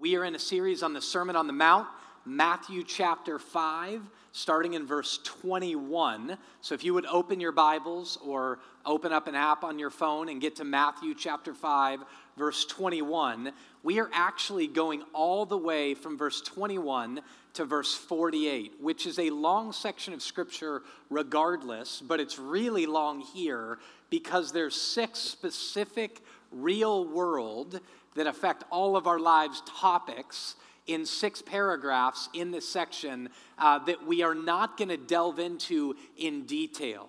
We are in a series on the Sermon on the Mount, Matthew chapter 5, starting in verse 21. So if you would open your Bibles or open up an app on your phone and get to Matthew chapter 5, verse 21, we are actually going all the way from verse 21 to verse 48, which is a long section of scripture regardless, but it's really long here because there's six specific real world that affect all of our lives topics in six paragraphs in this section uh, that we are not going to delve into in detail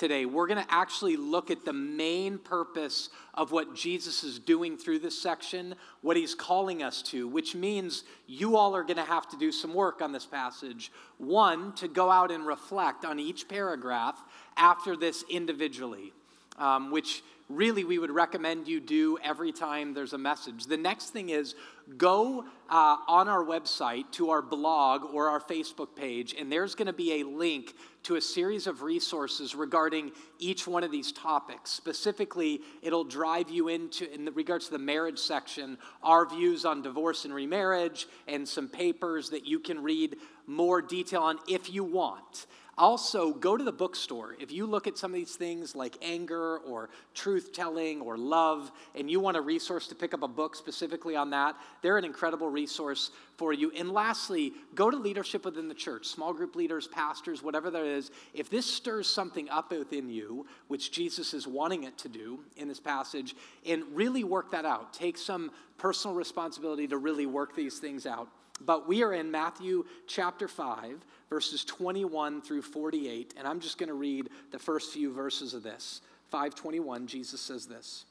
today. We're going to actually look at the main purpose of what Jesus is doing through this section, what he's calling us to, which means you all are going to have to do some work on this passage. One, to go out and reflect on each paragraph after this individually, um, which really we would recommend you do every time there's a message. The next thing is go uh, on our website to our blog or our Facebook page, and there's going to be a link to a series of resources regarding each one of these topics. Specifically, it'll drive you into, in regards to the marriage section, our views on divorce and remarriage, and some papers that you can read more detail on if you want. Also, go to the bookstore. If you look at some of these things like anger or truth telling or love, and you want a resource to pick up a book specifically on that, they're an incredible resource for you. And lastly, go to leadership within the church, small group leaders, pastors, whatever that is. If this stirs something up within you, which Jesus is wanting it to do in this passage, and really work that out, take some personal responsibility to really work these things out. But we are in Matthew chapter 5, verses 21 through 48, and I'm just going to read the first few verses of this. 521, Jesus says this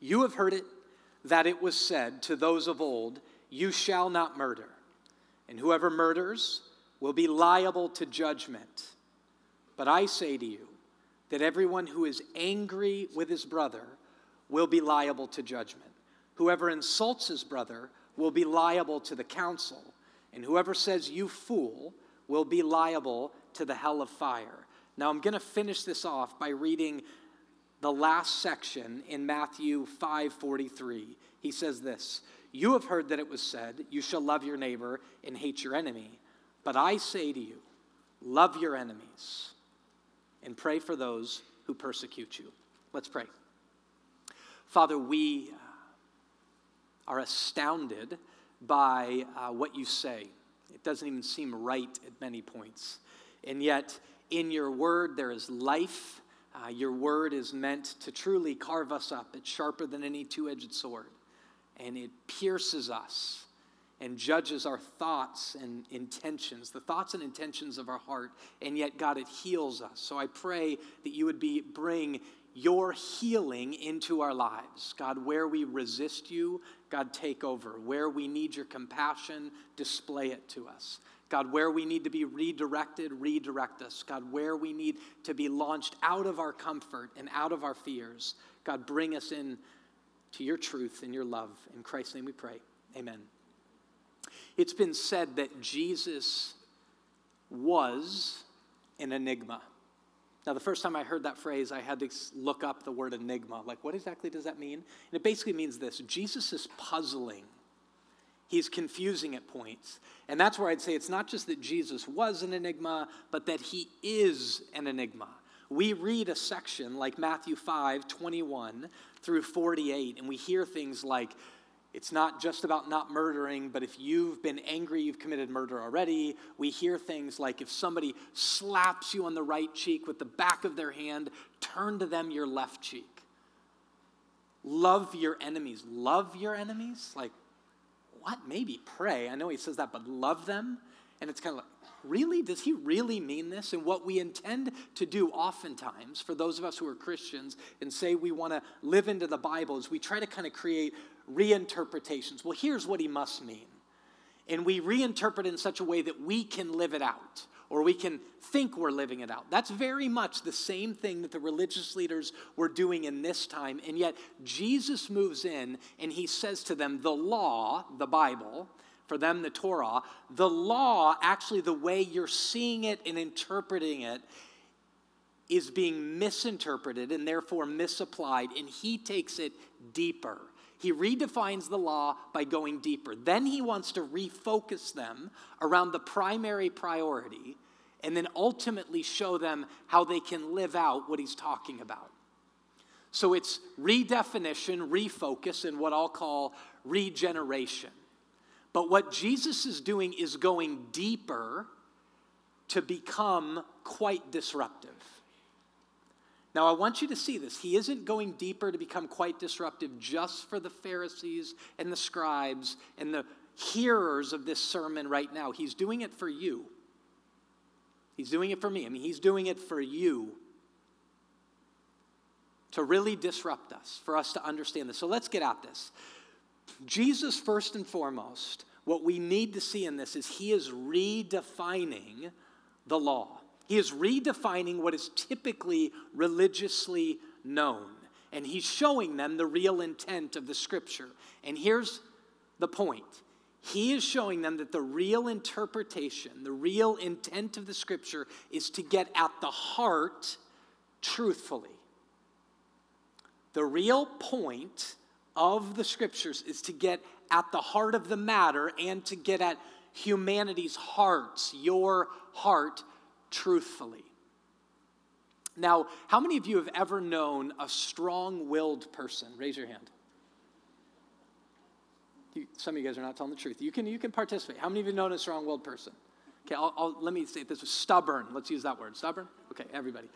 You have heard it that it was said to those of old, You shall not murder, and whoever murders will be liable to judgment. But I say to you that everyone who is angry with his brother will be liable to judgment. Whoever insults his brother will be liable to the council, and whoever says, You fool, will be liable to the hell of fire. Now, I'm going to finish this off by reading the last section in Matthew 5:43. He says this, "You have heard that it was said, you shall love your neighbor and hate your enemy. But I say to you, love your enemies and pray for those who persecute you." Let's pray. Father, we are astounded by uh, what you say. It doesn't even seem right at many points. And yet, in your word, there is life. Uh, your word is meant to truly carve us up. It's sharper than any two edged sword, and it pierces us and judges our thoughts and intentions, the thoughts and intentions of our heart. And yet, God, it heals us. So I pray that you would be, bring your healing into our lives. God, where we resist you, God, take over. Where we need your compassion, display it to us. God, where we need to be redirected, redirect us. God, where we need to be launched out of our comfort and out of our fears, God, bring us in to your truth and your love. In Christ's name we pray. Amen. It's been said that Jesus was an enigma. Now, the first time I heard that phrase, I had to look up the word enigma. Like, what exactly does that mean? And it basically means this Jesus is puzzling, he's confusing at points. And that's where I'd say it's not just that Jesus was an enigma, but that he is an enigma. We read a section like Matthew 5 21 through 48, and we hear things like, it's not just about not murdering, but if you've been angry, you've committed murder already. We hear things like if somebody slaps you on the right cheek with the back of their hand, turn to them your left cheek. Love your enemies. Love your enemies? Like, what? Maybe pray. I know he says that, but love them? And it's kind of like, really? Does he really mean this? And what we intend to do oftentimes, for those of us who are Christians and say we want to live into the Bible, is we try to kind of create reinterpretations. Well, here's what he must mean. And we reinterpret in such a way that we can live it out or we can think we're living it out. That's very much the same thing that the religious leaders were doing in this time. And yet, Jesus moves in and he says to them, The law, the Bible, for them, the Torah, the law, actually, the way you're seeing it and interpreting it, is being misinterpreted and therefore misapplied. And he takes it deeper He redefines the law by going deeper. Then he wants to refocus them around the primary priority and then ultimately show them how they can live out what he's talking about. So it's redefinition, refocus, and what I'll call regeneration. But what Jesus is doing is going deeper to become quite disruptive. Now, I want you to see this. He isn't going deeper to become quite disruptive just for the Pharisees and the scribes and the hearers of this sermon right now. He's doing it for you. He's doing it for me. I mean, he's doing it for you to really disrupt us, for us to understand this. So let's get at this. Jesus, first and foremost, what we need to see in this is he is redefining the law. He is redefining what is typically religiously known. And he's showing them the real intent of the scripture. And here's the point he is showing them that the real interpretation, the real intent of the scripture is to get at the heart truthfully. The real point of the scriptures is to get at the heart of the matter and to get at humanity's hearts, your heart, truthfully. Now, how many of you have ever known a strong willed person? Raise your hand. You, some of you guys are not telling the truth. You can, you can participate. How many of you know a strong willed person? Okay, I'll, I'll, let me say this was stubborn. Let's use that word. Stubborn? Okay, everybody.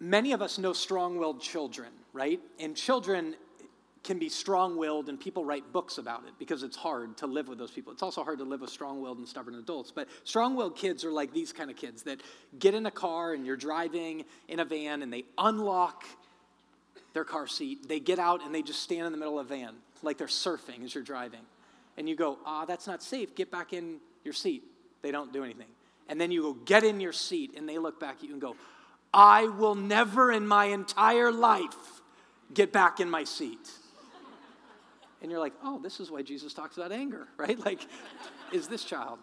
Many of us know strong willed children, right? And children can be strong willed, and people write books about it because it's hard to live with those people. It's also hard to live with strong willed and stubborn adults. But strong willed kids are like these kind of kids that get in a car and you're driving in a van and they unlock their car seat. They get out and they just stand in the middle of a van like they're surfing as you're driving. And you go, ah, that's not safe. Get back in your seat. They don't do anything. And then you go, get in your seat. And they look back at you and go, I will never in my entire life get back in my seat. And you're like, oh, this is why Jesus talks about anger, right? Like, is this child?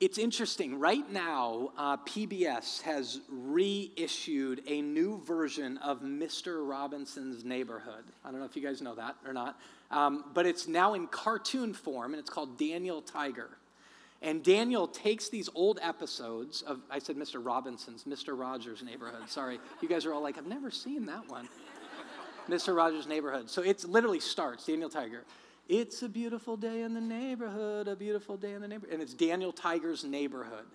It's interesting. Right now, uh, PBS has reissued a new version of Mr. Robinson's Neighborhood. I don't know if you guys know that or not, um, but it's now in cartoon form, and it's called Daniel Tiger. And Daniel takes these old episodes of, I said Mr. Robinson's, Mr. Rogers' Neighborhood. Sorry, you guys are all like, I've never seen that one. Mr. Rogers' Neighborhood. So it literally starts, Daniel Tiger. It's a beautiful day in the neighborhood, a beautiful day in the neighborhood. And it's Daniel Tiger's neighborhood.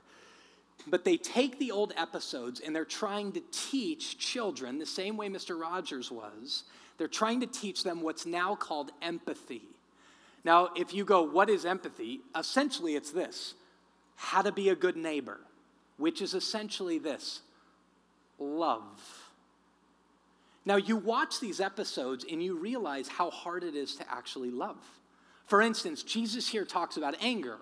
But they take the old episodes and they're trying to teach children, the same way Mr. Rogers was, they're trying to teach them what's now called empathy. Now, if you go, what is empathy? Essentially, it's this how to be a good neighbor, which is essentially this love. Now, you watch these episodes and you realize how hard it is to actually love. For instance, Jesus here talks about anger.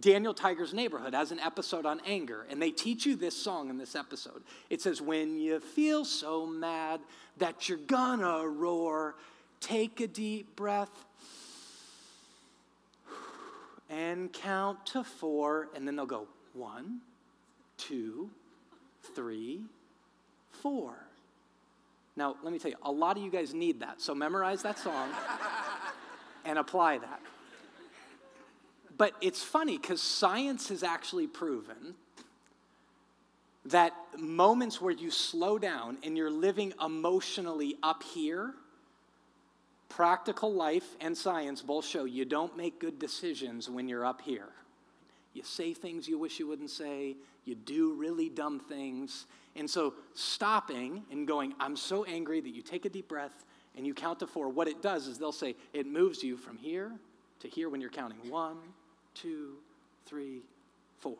Daniel Tiger's Neighborhood has an episode on anger, and they teach you this song in this episode. It says, When you feel so mad that you're gonna roar, take a deep breath and count to four, and then they'll go one, two, three, four. Now, let me tell you, a lot of you guys need that. So memorize that song and apply that. But it's funny because science has actually proven that moments where you slow down and you're living emotionally up here, practical life and science both show you don't make good decisions when you're up here. You say things you wish you wouldn't say, you do really dumb things, and so, stopping and going, I'm so angry that you take a deep breath and you count to four, what it does is they'll say, it moves you from here to here when you're counting one, two, three, four.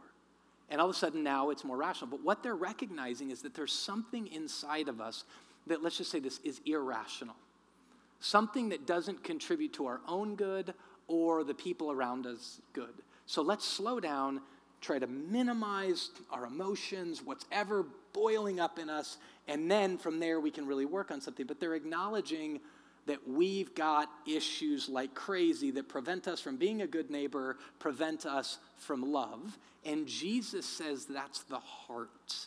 And all of a sudden now it's more rational. But what they're recognizing is that there's something inside of us that, let's just say this, is irrational. Something that doesn't contribute to our own good or the people around us good. So let's slow down try to minimize our emotions, what's ever boiling up in us, and then from there we can really work on something. But they're acknowledging that we've got issues like crazy that prevent us from being a good neighbor, prevent us from love. And Jesus says that's the heart.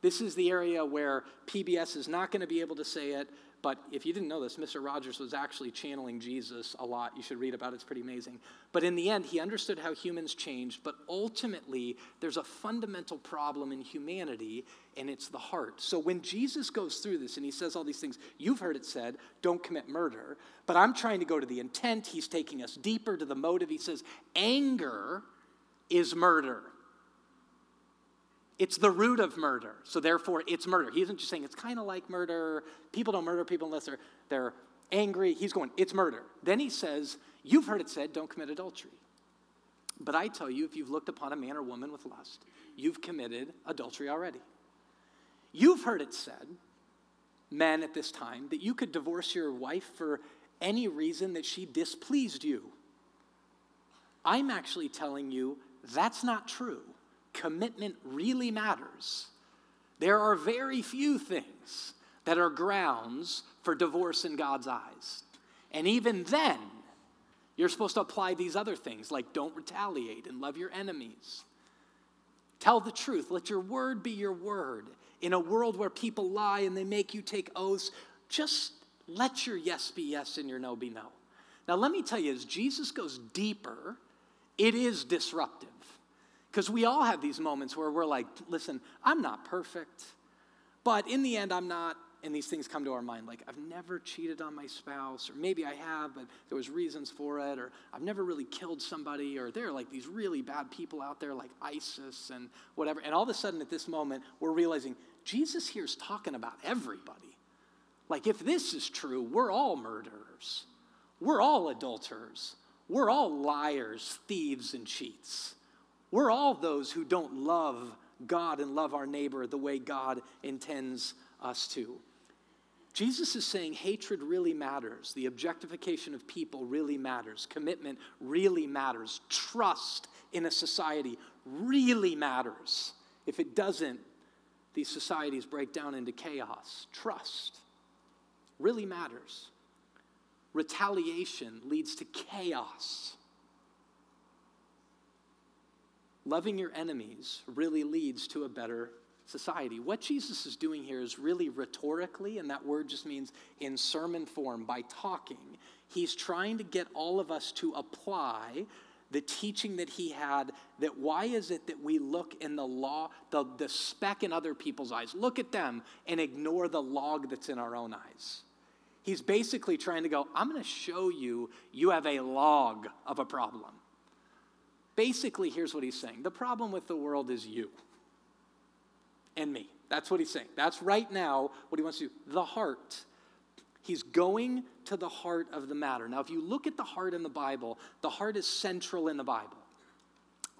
This is the area where PBS is not going to be able to say it. But if you didn't know this, Mr. Rogers was actually channeling Jesus a lot. You should read about it, it's pretty amazing. But in the end, he understood how humans changed. But ultimately, there's a fundamental problem in humanity, and it's the heart. So when Jesus goes through this and he says all these things, you've heard it said, don't commit murder. But I'm trying to go to the intent. He's taking us deeper to the motive. He says, anger is murder. It's the root of murder. So therefore, it's murder. He isn't just saying it's kind of like murder. People don't murder people unless they're, they're angry. He's going, it's murder. Then he says, You've heard it said, don't commit adultery. But I tell you, if you've looked upon a man or woman with lust, you've committed adultery already. You've heard it said, men at this time, that you could divorce your wife for any reason that she displeased you. I'm actually telling you that's not true commitment really matters. There are very few things that are grounds for divorce in God's eyes. And even then, you're supposed to apply these other things like don't retaliate and love your enemies. Tell the truth. Let your word be your word. In a world where people lie and they make you take oaths, just let your yes be yes and your no be no. Now, let me tell you, as Jesus goes deeper, it is disruptive. Because we all have these moments where we're like, listen, I'm not perfect, but in the end, I'm not. And these things come to our mind like, I've never cheated on my spouse, or maybe I have, but there was reasons for it, or I've never really killed somebody, or there are like these really bad people out there like ISIS and whatever. And all of a sudden at this moment, we're realizing Jesus here is talking about everybody. Like, if this is true, we're all murderers, we're all adulterers, we're all liars, thieves, and cheats. We're all those who don't love God and love our neighbor the way God intends us to. Jesus is saying hatred really matters. The objectification of people really matters. Commitment really matters. Trust in a society really matters. If it doesn't, these societies break down into chaos. Trust really matters. Retaliation leads to chaos. Loving your enemies really leads to a better society. What Jesus is doing here is really rhetorically, and that word just means in sermon form, by talking, he's trying to get all of us to apply the teaching that he had that why is it that we look in the law, the, the speck in other people's eyes, look at them and ignore the log that's in our own eyes? He's basically trying to go, I'm going to show you you have a log of a problem. Basically, here's what he's saying the problem with the world is you and me. That's what he's saying. That's right now what he wants to do. The heart. He's going to the heart of the matter. Now, if you look at the heart in the Bible, the heart is central in the Bible.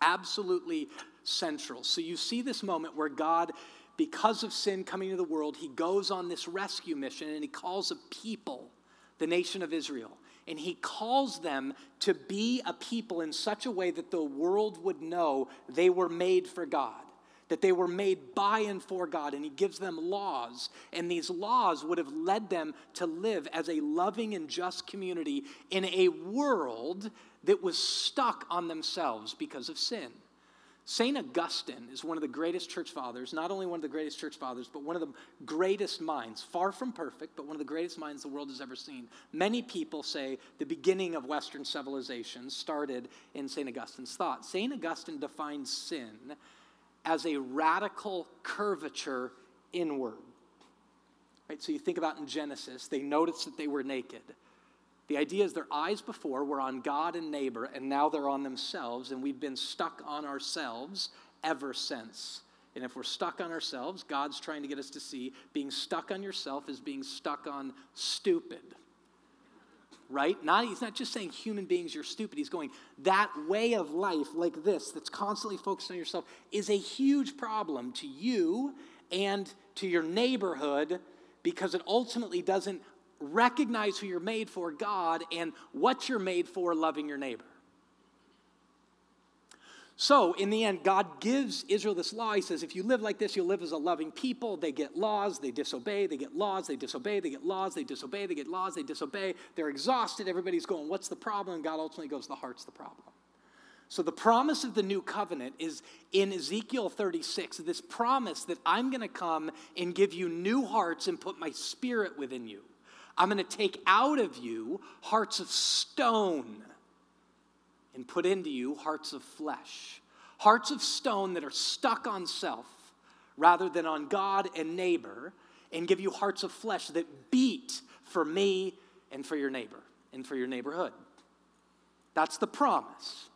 Absolutely central. So you see this moment where God, because of sin coming to the world, he goes on this rescue mission and he calls a people, the nation of Israel and he calls them to be a people in such a way that the world would know they were made for God, that they were made by and for God, and he gives them laws. And these laws would have led them to live as a loving and just community in a world that was stuck on themselves because of sin. St. Augustine is one of the greatest church fathers, not only one of the greatest church fathers, but one of the greatest minds, far from perfect, but one of the greatest minds the world has ever seen. Many people say the beginning of Western civilization started in St. Augustine's thought. St. Augustine defines sin as a radical curvature inward. Right? So you think about in Genesis, they noticed that they were naked. The idea is their eyes before were on God and neighbor, and now they're on themselves, and we've been stuck on ourselves ever since. And if we're stuck on ourselves, God's trying to get us to see being stuck on yourself is being stuck on stupid. Right? Not, he's not just saying human beings, you're stupid. He's going, that way of life, like this, that's constantly focused on yourself, is a huge problem to you and to your neighborhood because it ultimately doesn't recognize who you're made for, God, and what you're made for, loving your neighbor. So, in the end, God gives Israel this law. He says, if you live like this, you'll live as a loving people. They get laws, they disobey, they get laws, they disobey, they get laws, they disobey, they get laws, they disobey. They're exhausted. Everybody's going, What's the problem? And God ultimately goes, The heart's the problem. So, the promise of the new covenant is in Ezekiel 36 this promise that I'm going to come and give you new hearts and put my spirit within you. I'm going to take out of you hearts of stone and put into you hearts of flesh. Hearts of stone that are stuck on self rather than on God and neighbor, and give you hearts of flesh that beat for me and for your neighbor and for your neighborhood. That's the promise.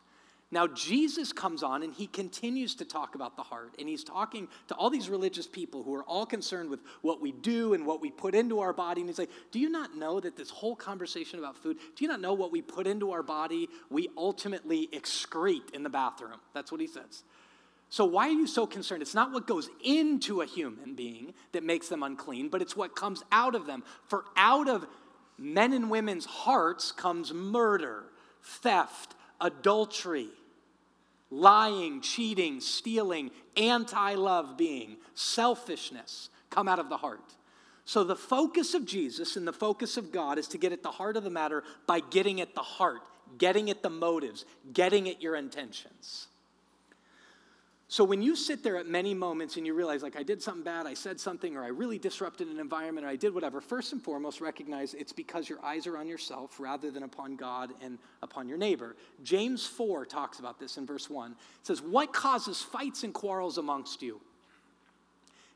Now, Jesus comes on and he continues to talk about the heart. And he's talking to all these religious people who are all concerned with what we do and what we put into our body. And he's like, Do you not know that this whole conversation about food, do you not know what we put into our body, we ultimately excrete in the bathroom? That's what he says. So, why are you so concerned? It's not what goes into a human being that makes them unclean, but it's what comes out of them. For out of men and women's hearts comes murder, theft, adultery lying, cheating, stealing, anti love being, selfishness come out of the heart. So, the focus of Jesus and the focus of God is to get at the heart of the matter by getting at the heart, getting at the motives, getting at your intentions. So when you sit there at many moments and you realize, like, I did something bad, I said something, or I really disrupted an environment, or I did whatever, first and foremost, recognize it's because your eyes are on yourself rather than upon God and upon your neighbor. James 4 talks about this in verse 1. It says, What causes fights and quarrels amongst you?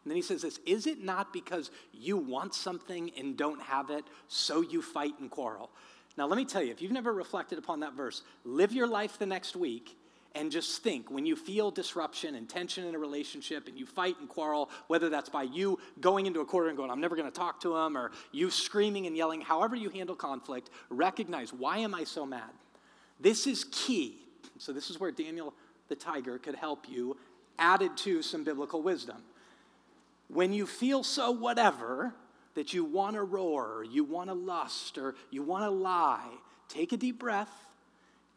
And then he says this Is it not because you want something and don't have it, so you fight and quarrel? Now, let me tell you, if you've never reflected upon that verse, live your life the next week and just think when you feel disruption and tension in a relationship and you fight and quarrel, whether that's by you going into a corner and going, I'm never going to talk to him, or you screaming and yelling, however you handle conflict, recognize why am I so mad? This is key. So, this is where Daniel the tiger could help you, added to some biblical wisdom. When you feel so whatever that you want to roar, you want to lust, or you want to lie, take a deep breath,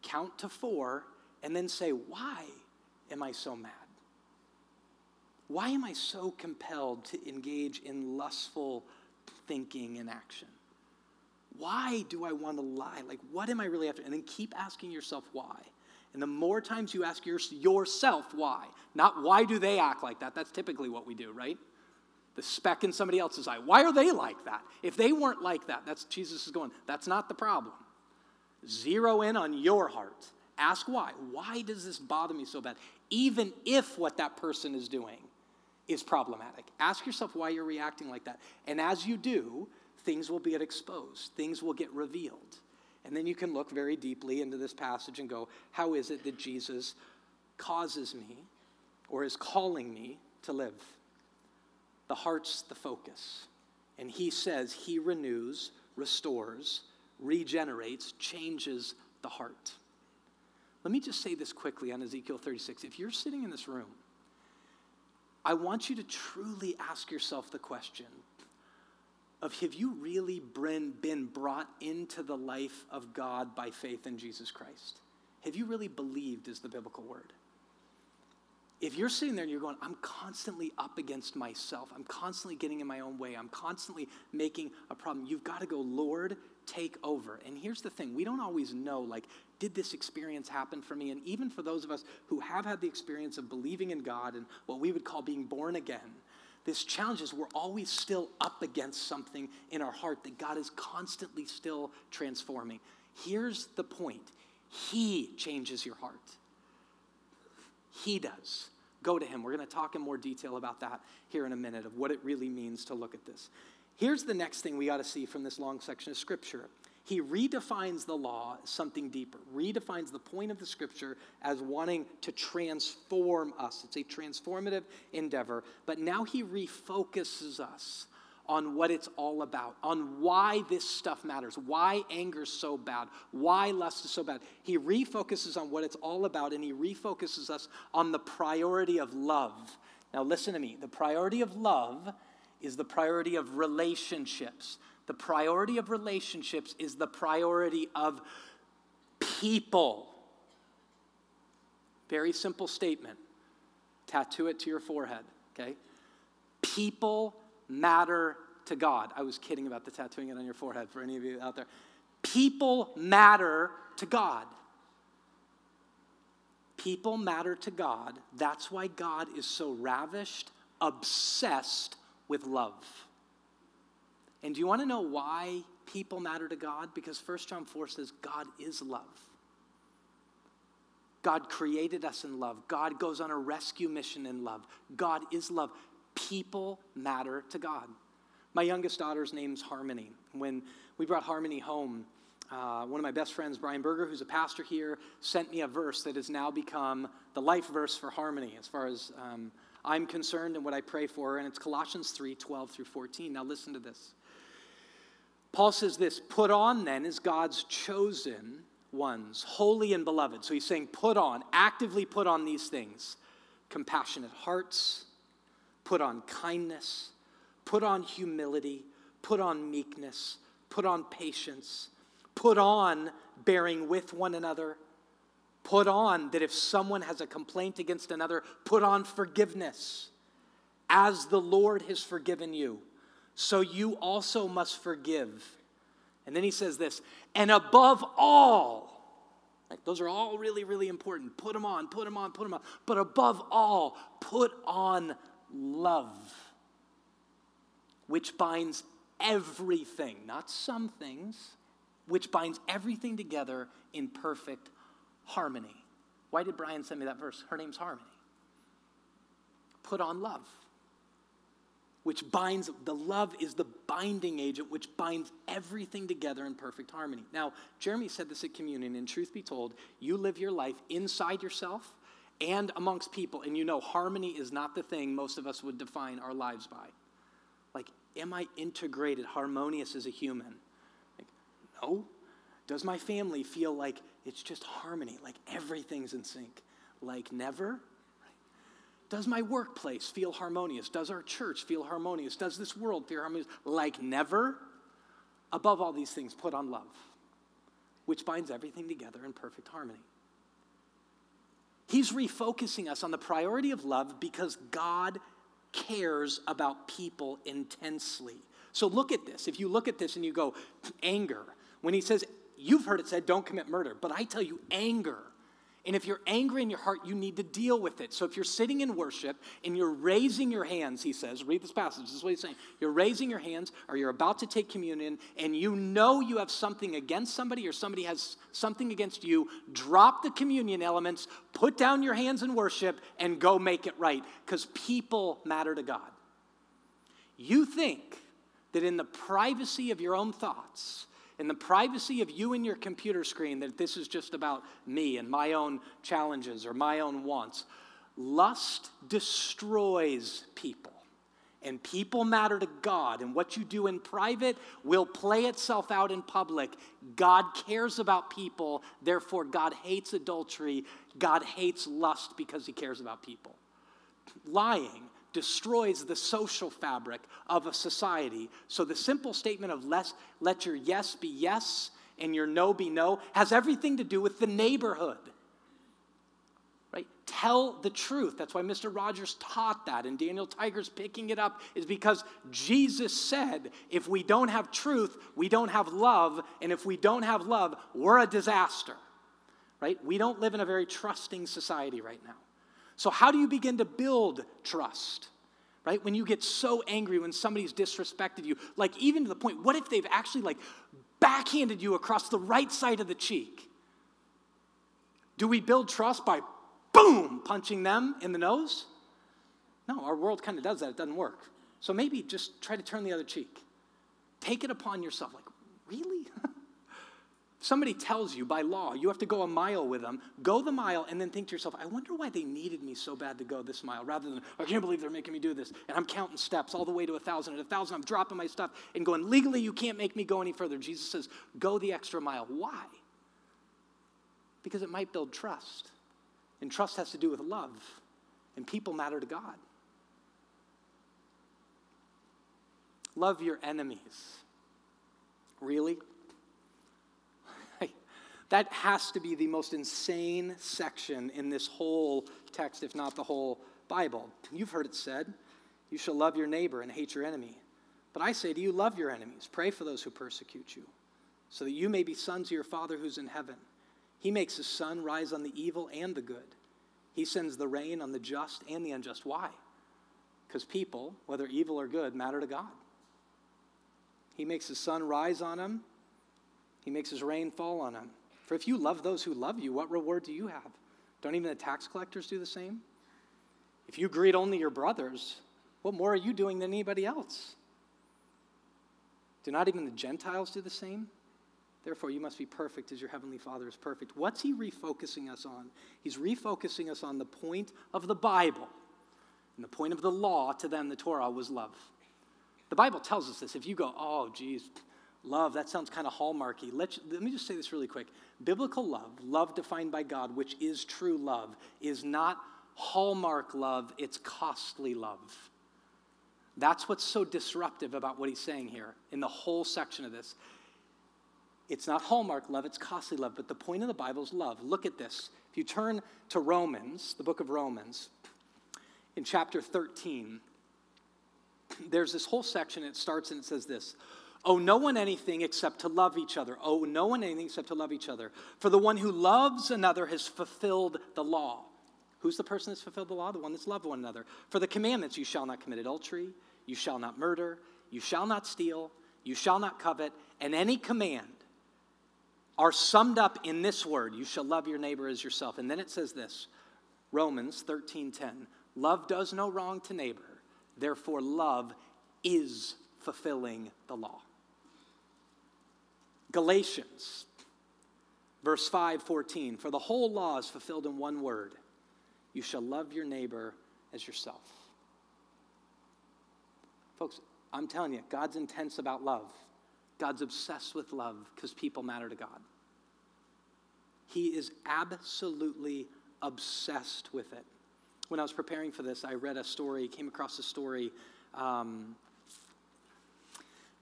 count to four, and then say, Why am I so mad? Why am I so compelled to engage in lustful thinking and action? Why do I want to lie? Like, what am I really after? And then keep asking yourself why. And the more times you ask yourself why, not why do they act like that, that's typically what we do, right? The speck in somebody else's eye. Why are they like that? If they weren't like that, that's Jesus is going, that's not the problem. Zero in on your heart Ask why. Why does this bother me so bad? Even if what that person is doing is problematic. Ask yourself why you're reacting like that. And as you do, things will get exposed, things will get revealed. And then you can look very deeply into this passage and go, how is it that Jesus causes me or is calling me to live? The heart's the focus. And he says he renews, restores, regenerates, changes the heart. Let me just say this quickly on Ezekiel 36. If you're sitting in this room, I want you to truly ask yourself the question of have you really been brought into the life of God by faith in Jesus Christ? Have you really believed is the biblical word? If you're sitting there and you're going, I'm constantly up against myself, I'm constantly getting in my own way, I'm constantly making a problem, you've got to go, Lord, take over. And here's the thing we don't always know, like, did this experience happen for me? And even for those of us who have had the experience of believing in God and what we would call being born again, this challenge is we're always still up against something in our heart that God is constantly still transforming. Here's the point He changes your heart. He does. Go to Him. We're going to talk in more detail about that here in a minute of what it really means to look at this. Here's the next thing we got to see from this long section of Scripture. He redefines the law something deeper, redefines the point of the Scripture as wanting to transform us. It's a transformative endeavor, but now he refocuses us on what it's all about, on why this stuff matters, why anger's so bad, why lust is so bad. He refocuses on what it's all about, and he refocuses us on the priority of love. Now, listen to me the priority of love is the priority of relationships. The priority of relationships is the priority of people. Very simple statement. Tattoo it to your forehead, okay? People matter to God. I was kidding about the tattooing it on your forehead for any of you out there. People matter to God. People matter to God. That's why God is so ravished, obsessed with love. And do you want to know why people matter to God? Because 1 John 4 says God is love. God created us in love. God goes on a rescue mission in love. God is love. People matter to God. My youngest daughter's name's Harmony. When we brought Harmony home, uh, one of my best friends, Brian Berger, who's a pastor here, sent me a verse that has now become the life verse for Harmony as far as um, I'm concerned and what I pray for. And it's Colossians 3 12 through 14. Now listen to this. Paul says this Put on then as God's chosen ones, holy and beloved. So he's saying, Put on, actively put on these things compassionate hearts, put on kindness, put on humility, put on meekness, put on patience Put on bearing with one another. Put on that if someone has a complaint against another, put on forgiveness. As the Lord has forgiven you, so you also must forgive. And then he says this, and above all, like those are all really, really important. Put them on, put them on, put them on. But above all, put on love, which binds everything, not some things, which binds everything together in perfect harmony. Why did Brian send me that verse? Her name's Harmony. Put on love, which binds, the love is the binding agent which binds everything together in perfect harmony. Now, Jeremy said this at communion, and truth be told, you live your life inside yourself and amongst people, and you know harmony is not the thing most of us would define our lives by. Like, am I integrated, harmonious as a human? Like, No. Does my family feel like it's just harmony, like everything's in sync? Like never? Right? Does my workplace feel harmonious? Does our church feel harmonious? Does this world feel harmonious? Like never? Above all these things, put on love, which binds everything together in perfect harmony. He's refocusing us on the priority of love because God cares about people intensely. So look at this. If you look at this and you go, anger, when he says, you've heard it said, don't commit murder, but I tell you, anger. And if you're angry in your heart, you need to deal with it. So if you're sitting in worship and you're raising your hands, he says, read this passage, this is what he's saying. You're raising your hands or you're about to take communion and you know you have something against somebody or somebody has something against you, drop the communion elements, put down your hands in worship, and go make it right because people matter to God. You think that in the privacy of your own thoughts, in the privacy of you and your computer screen that this is just about me and my own challenges or my own wants. Lust destroys people. And people matter to God, and what you do in private will play itself out in public. God cares about people, therefore, God hates adultery. God hates lust because he cares about people. Lying destroys the social fabric of a society. So the simple statement of let, let your yes be yes and your no be no has everything to do with the neighborhood. Right? Tell the truth. That's why Mr. Rogers taught that, and Daniel Tiger's picking it up, is because Jesus said if we don't have truth, we don't have love, and if we don't have love, we're a disaster. Right? We don't live in a very trusting society right now. So, how do you begin to build trust? Right? When you get so angry when somebody's disrespected you, like even to the point, what if they've actually like backhanded you across the right side of the cheek? Do we build trust by boom, punching them in the nose? No, our world kind of does that. It doesn't work. So maybe just try to turn the other cheek. Take it upon yourself. Like, really? somebody tells you by law you have to go a mile with them, go the mile and then think to yourself, I wonder why they needed me so bad to go this mile rather than, I can't believe they're making me do this. And I'm counting steps all the way to a thousand. At a thousand, I'm dropping my stuff and going, legally, you can't make me go any further. Jesus says, go the extra mile. Why? Because it might build trust. And trust has to do with love. And people matter to God. Love your enemies. Really? That has to be the most insane section in this whole text, if not the whole Bible. You've heard it said, You shall love your neighbor and hate your enemy. But I say to you, love your enemies, pray for those who persecute you, so that you may be sons of your Father who's in heaven. He makes his sun rise on the evil and the good, He sends the rain on the just and the unjust. Why? Because people, whether evil or good, matter to God. He makes his sun rise on them, he makes his rain fall on them. For if you love those who love you, what reward do you have? Don't even the tax collectors do the same? If you greet only your brothers, what more are you doing than anybody else? Do not even the Gentiles do the same? Therefore, you must be perfect as your heavenly Father is perfect. What's he refocusing us on? He's refocusing us on the point of the Bible. And the point of the law to them, the Torah, was love. The Bible tells us this. If you go, oh, geez, love, that sounds kind of hallmarky. Let, let me just say this really quick. Biblical love, love defined by God, which is true love, is not hallmark love, it's costly love. That's what's so disruptive about what he's saying here in the whole section of this. It's not hallmark love, it's costly love, but the point of the Bible is love. Look at this. If you turn to Romans, the book of Romans, in chapter 13, there's this whole section, it starts and it says this Owe no one anything except to love each other. Owe no one anything except to love each other. For the one who loves another has fulfilled the law. Who's the person that's fulfilled the law? The one that's loved one another. For the commandments, you shall not commit adultery, you shall not murder, you shall not steal, you shall not covet, and any command are summed up in this word you shall love your neighbor as yourself and then it says this romans 13.10 love does no wrong to neighbor therefore love is fulfilling the law galatians verse 5.14 for the whole law is fulfilled in one word you shall love your neighbor as yourself folks i'm telling you god's intense about love God's obsessed with love because people matter to God. He is absolutely obsessed with it. When I was preparing for this, I read a story, came across a story um,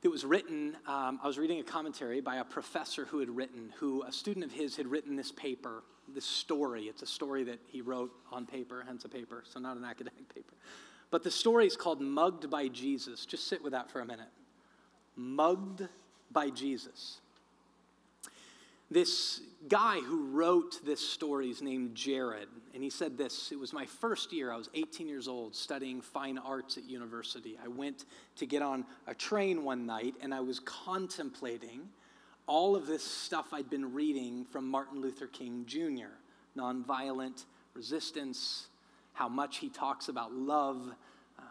that was written. Um, I was reading a commentary by a professor who had written, who a student of his had written this paper, this story. It's a story that he wrote on paper, hence a paper, so not an academic paper. But the story is called Mugged by Jesus. Just sit with that for a minute. Mugged by Jesus. This guy who wrote this story is named Jared, and he said this It was my first year. I was 18 years old studying fine arts at university. I went to get on a train one night, and I was contemplating all of this stuff I'd been reading from Martin Luther King Jr. nonviolent resistance, how much he talks about love, um,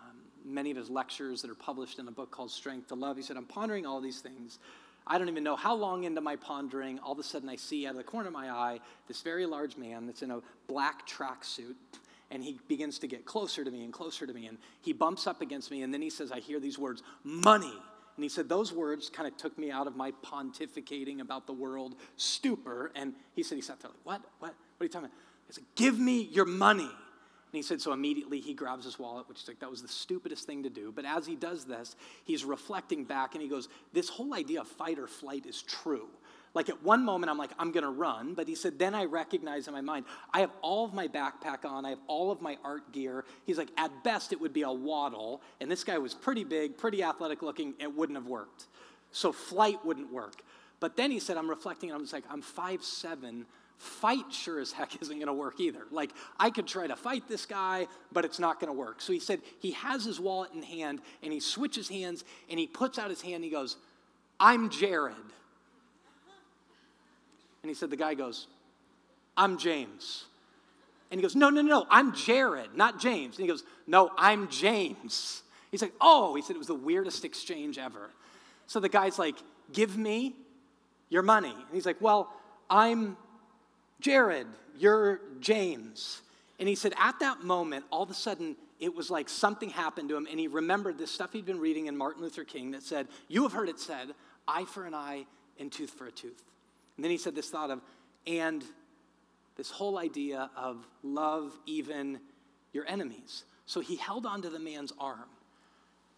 many of his lectures that are published in a book called Strength to Love. He said, I'm pondering all these things. I don't even know how long into my pondering, all of a sudden I see out of the corner of my eye this very large man that's in a black tracksuit. And he begins to get closer to me and closer to me. And he bumps up against me. And then he says, I hear these words, money. And he said, Those words kind of took me out of my pontificating about the world stupor. And he said, He sat there like, What? What? What are you talking about? He said, Give me your money. And he said, so immediately he grabs his wallet, which is like, that was the stupidest thing to do. But as he does this, he's reflecting back and he goes, this whole idea of fight or flight is true. Like at one moment, I'm like, I'm gonna run. But he said, then I recognize in my mind, I have all of my backpack on, I have all of my art gear. He's like, at best, it would be a waddle. And this guy was pretty big, pretty athletic looking, it wouldn't have worked. So flight wouldn't work. But then he said, I'm reflecting, and I'm just like, I'm five seven fight sure as heck isn't going to work either. Like, I could try to fight this guy, but it's not going to work. So he said he has his wallet in hand and he switches hands and he puts out his hand and he goes, I'm Jared. And he said, the guy goes, I'm James. And he goes, No, no, no, I'm Jared, not James. And he goes, No, I'm James. He's like, Oh, he said it was the weirdest exchange ever. So the guy's like, Give me your money. And he's like, Well, I'm Jared, you're James. And he said, at that moment, all of a sudden, it was like something happened to him, and he remembered this stuff he'd been reading in Martin Luther King that said, You have heard it said, eye for an eye and tooth for a tooth. And then he said this thought of, and this whole idea of love even your enemies. So he held onto the man's arm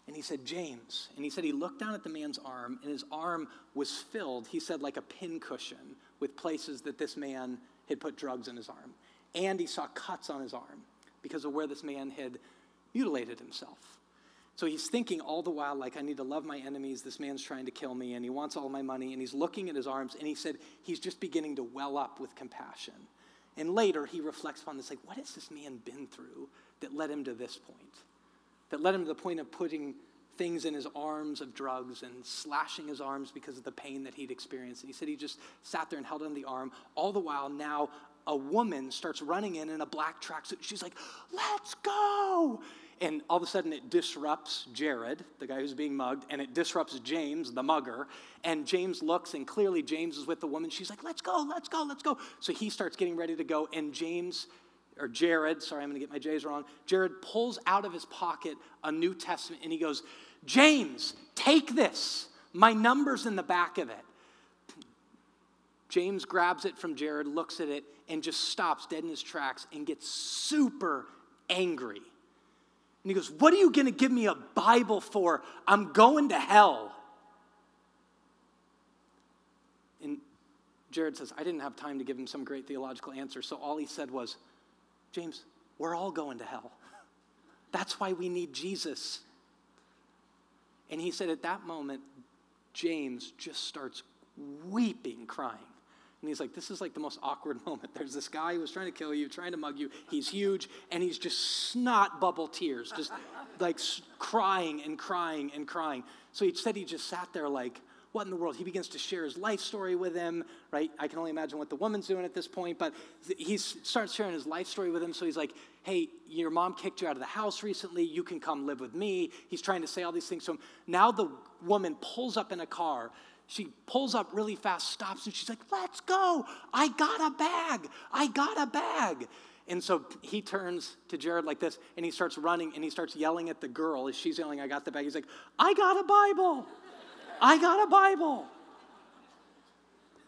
and he said, James. And he said he looked down at the man's arm, and his arm was filled, he said, like a pincushion with places that this man had put drugs in his arm. And he saw cuts on his arm because of where this man had mutilated himself. So he's thinking all the while, like, I need to love my enemies. This man's trying to kill me, and he wants all my money. And he's looking at his arms, and he said he's just beginning to well up with compassion. And later he reflects upon this like, what has this man been through that led him to this point? That led him to the point of putting things in his arms of drugs and slashing his arms because of the pain that he'd experienced. And he said he just sat there and held on the arm. All the while, now a woman starts running in in a black tracksuit. She's like, let's go. And all of a sudden, it disrupts Jared, the guy who's being mugged, and it disrupts James, the mugger. And James looks, and clearly James is with the woman. She's like, let's go, let's go, let's go. So he starts getting ready to go, and James, or Jared, sorry, I'm gonna get my J's wrong. Jared pulls out of his pocket a New Testament, and he goes, James, take this. My number's in the back of it. James grabs it from Jared, looks at it, and just stops dead in his tracks and gets super angry. And he goes, What are you going to give me a Bible for? I'm going to hell. And Jared says, I didn't have time to give him some great theological answer. So all he said was, James, we're all going to hell. That's why we need Jesus. And he said, At that moment, James just starts weeping, crying. And he's like, This is like the most awkward moment. There's this guy who was trying to kill you, trying to mug you. He's huge, and he's just snot bubble tears, just like crying and crying and crying. So he said he just sat there like, what in the world? He begins to share his life story with him, right? I can only imagine what the woman's doing at this point, but he starts sharing his life story with him. So he's like, hey, your mom kicked you out of the house recently. You can come live with me. He's trying to say all these things to him. Now the woman pulls up in a car she pulls up really fast, stops, and she's like, Let's go. I got a bag. I got a bag. And so he turns to Jared like this, and he starts running, and he starts yelling at the girl as she's yelling, I got the bag. He's like, I got a Bible. I got a Bible.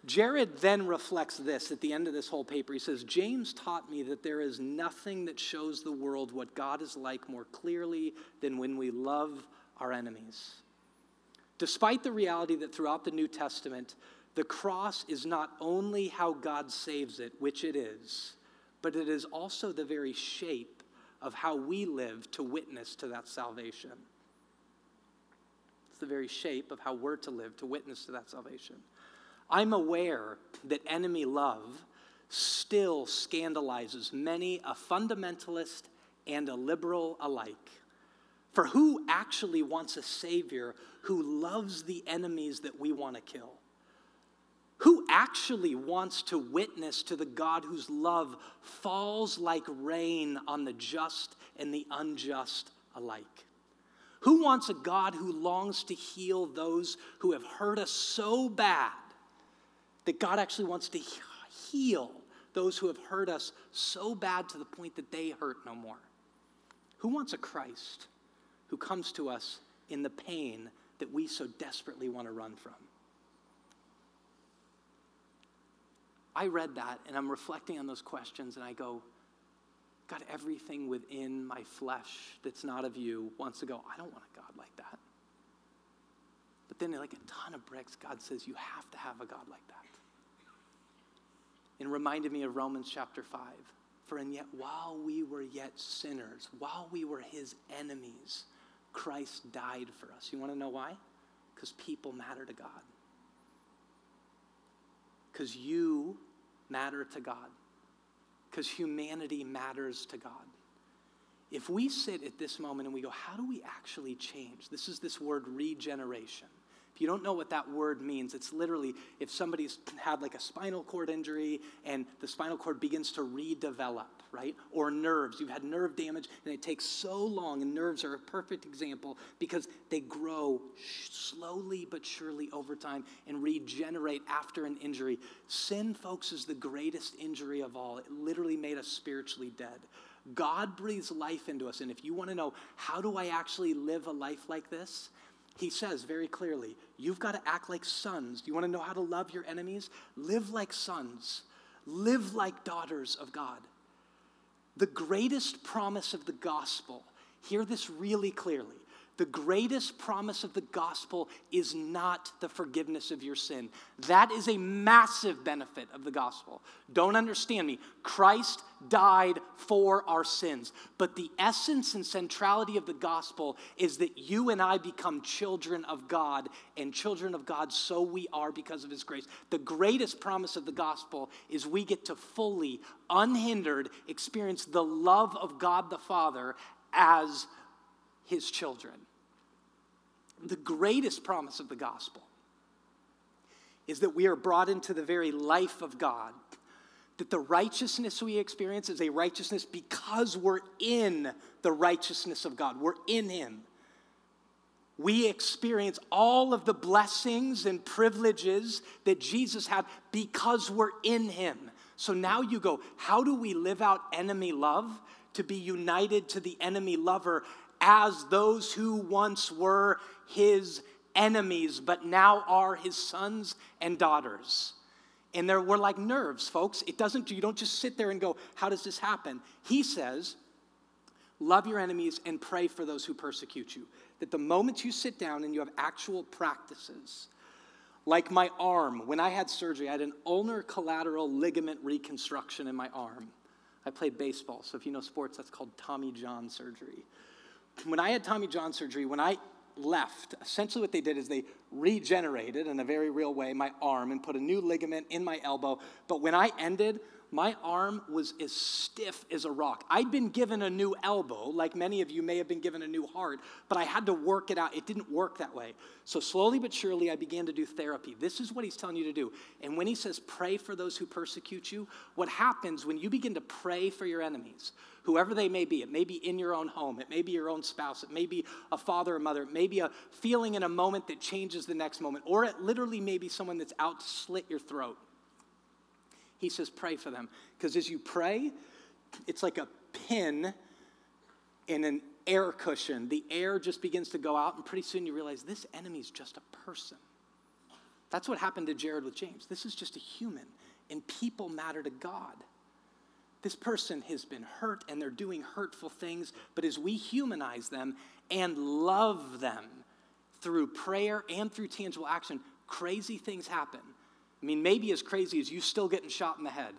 Jared then reflects this at the end of this whole paper. He says, James taught me that there is nothing that shows the world what God is like more clearly than when we love our enemies. Despite the reality that throughout the New Testament, the cross is not only how God saves it, which it is, but it is also the very shape of how we live to witness to that salvation. It's the very shape of how we're to live to witness to that salvation. I'm aware that enemy love still scandalizes many a fundamentalist and a liberal alike. For who actually wants a Savior who loves the enemies that we want to kill? Who actually wants to witness to the God whose love falls like rain on the just and the unjust alike? Who wants a God who longs to heal those who have hurt us so bad that God actually wants to heal those who have hurt us so bad to the point that they hurt no more? Who wants a Christ who comes to us in the pain that we so desperately want to run from. I read that and I'm reflecting on those questions and I go, God, everything within my flesh that's not of you wants to go, I don't want a God like that. But then, like a ton of bricks, God says, You have to have a God like that. And reminded me of Romans chapter 5. For and yet, while we were yet sinners, while we were his enemies, Christ died for us. You want to know why? Because people matter to God. Because you matter to God. Because humanity matters to God. If we sit at this moment and we go, how do we actually change? This is this word regeneration. If you don't know what that word means, it's literally if somebody's had like a spinal cord injury and the spinal cord begins to redevelop, right? Or nerves. You've had nerve damage and it takes so long, and nerves are a perfect example because they grow slowly but surely over time and regenerate after an injury. Sin, folks, is the greatest injury of all. It literally made us spiritually dead. God breathes life into us. And if you want to know, how do I actually live a life like this? He says very clearly, you've got to act like sons. Do you want to know how to love your enemies? Live like sons, live like daughters of God. The greatest promise of the gospel, hear this really clearly. The greatest promise of the gospel is not the forgiveness of your sin. That is a massive benefit of the gospel. Don't understand me. Christ died for our sins. But the essence and centrality of the gospel is that you and I become children of God, and children of God, so we are because of his grace. The greatest promise of the gospel is we get to fully, unhindered, experience the love of God the Father as his children. The greatest promise of the gospel is that we are brought into the very life of God. That the righteousness we experience is a righteousness because we're in the righteousness of God. We're in Him. We experience all of the blessings and privileges that Jesus had because we're in Him. So now you go, how do we live out enemy love? To be united to the enemy lover as those who once were his enemies, but now are his sons and daughters. And there we're like nerves, folks. It doesn't, you don't just sit there and go, How does this happen? He says, Love your enemies and pray for those who persecute you. That the moment you sit down and you have actual practices, like my arm, when I had surgery, I had an ulnar collateral ligament reconstruction in my arm. I played baseball, so if you know sports, that's called Tommy John surgery. When I had Tommy John surgery, when I left, essentially what they did is they regenerated in a very real way my arm and put a new ligament in my elbow. But when I ended, my arm was as stiff as a rock. I'd been given a new elbow, like many of you may have been given a new heart, but I had to work it out. It didn't work that way. So slowly but surely, I began to do therapy. This is what he's telling you to do. And when he says pray for those who persecute you, what happens when you begin to pray for your enemies, whoever they may be, it may be in your own home, it may be your own spouse, it may be a father or mother, it may be a feeling in a moment that changes the next moment, or it literally may be someone that's out to slit your throat. He says, pray for them. Because as you pray, it's like a pin in an air cushion. The air just begins to go out, and pretty soon you realize this enemy is just a person. That's what happened to Jared with James. This is just a human, and people matter to God. This person has been hurt and they're doing hurtful things, but as we humanize them and love them through prayer and through tangible action, crazy things happen. I mean, maybe as crazy as you still getting shot in the head,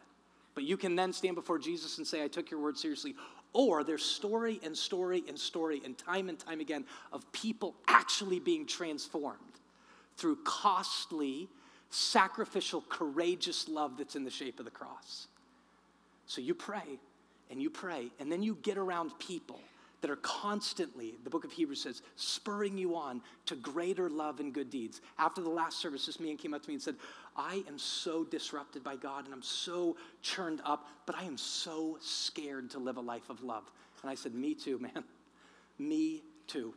but you can then stand before Jesus and say, I took your word seriously. Or there's story and story and story and time and time again of people actually being transformed through costly, sacrificial, courageous love that's in the shape of the cross. So you pray and you pray, and then you get around people that are constantly, the book of Hebrews says, spurring you on to greater love and good deeds. After the last service, this man came up to me and said, I am so disrupted by God and I'm so churned up, but I am so scared to live a life of love. And I said, Me too, man. me too.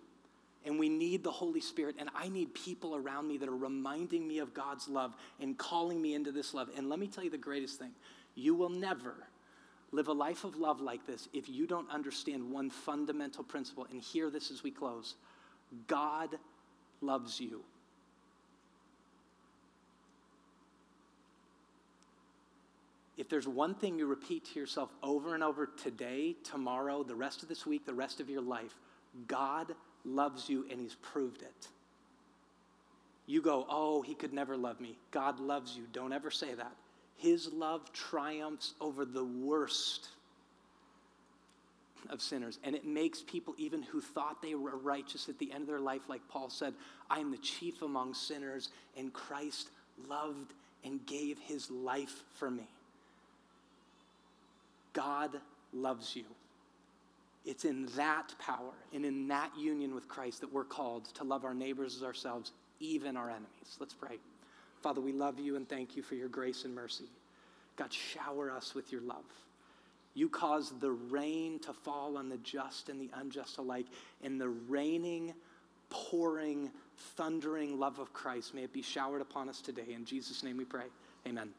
And we need the Holy Spirit, and I need people around me that are reminding me of God's love and calling me into this love. And let me tell you the greatest thing you will never live a life of love like this if you don't understand one fundamental principle. And hear this as we close God loves you. If there's one thing you repeat to yourself over and over today, tomorrow, the rest of this week, the rest of your life, God loves you and He's proved it. You go, oh, He could never love me. God loves you. Don't ever say that. His love triumphs over the worst of sinners. And it makes people, even who thought they were righteous at the end of their life, like Paul said, I am the chief among sinners, and Christ loved and gave his life for me. God loves you. It's in that power and in that union with Christ that we're called to love our neighbors as ourselves, even our enemies. Let's pray. Father, we love you and thank you for your grace and mercy. God, shower us with your love. You cause the rain to fall on the just and the unjust alike, and the raining, pouring, thundering love of Christ may it be showered upon us today. In Jesus' name we pray. Amen.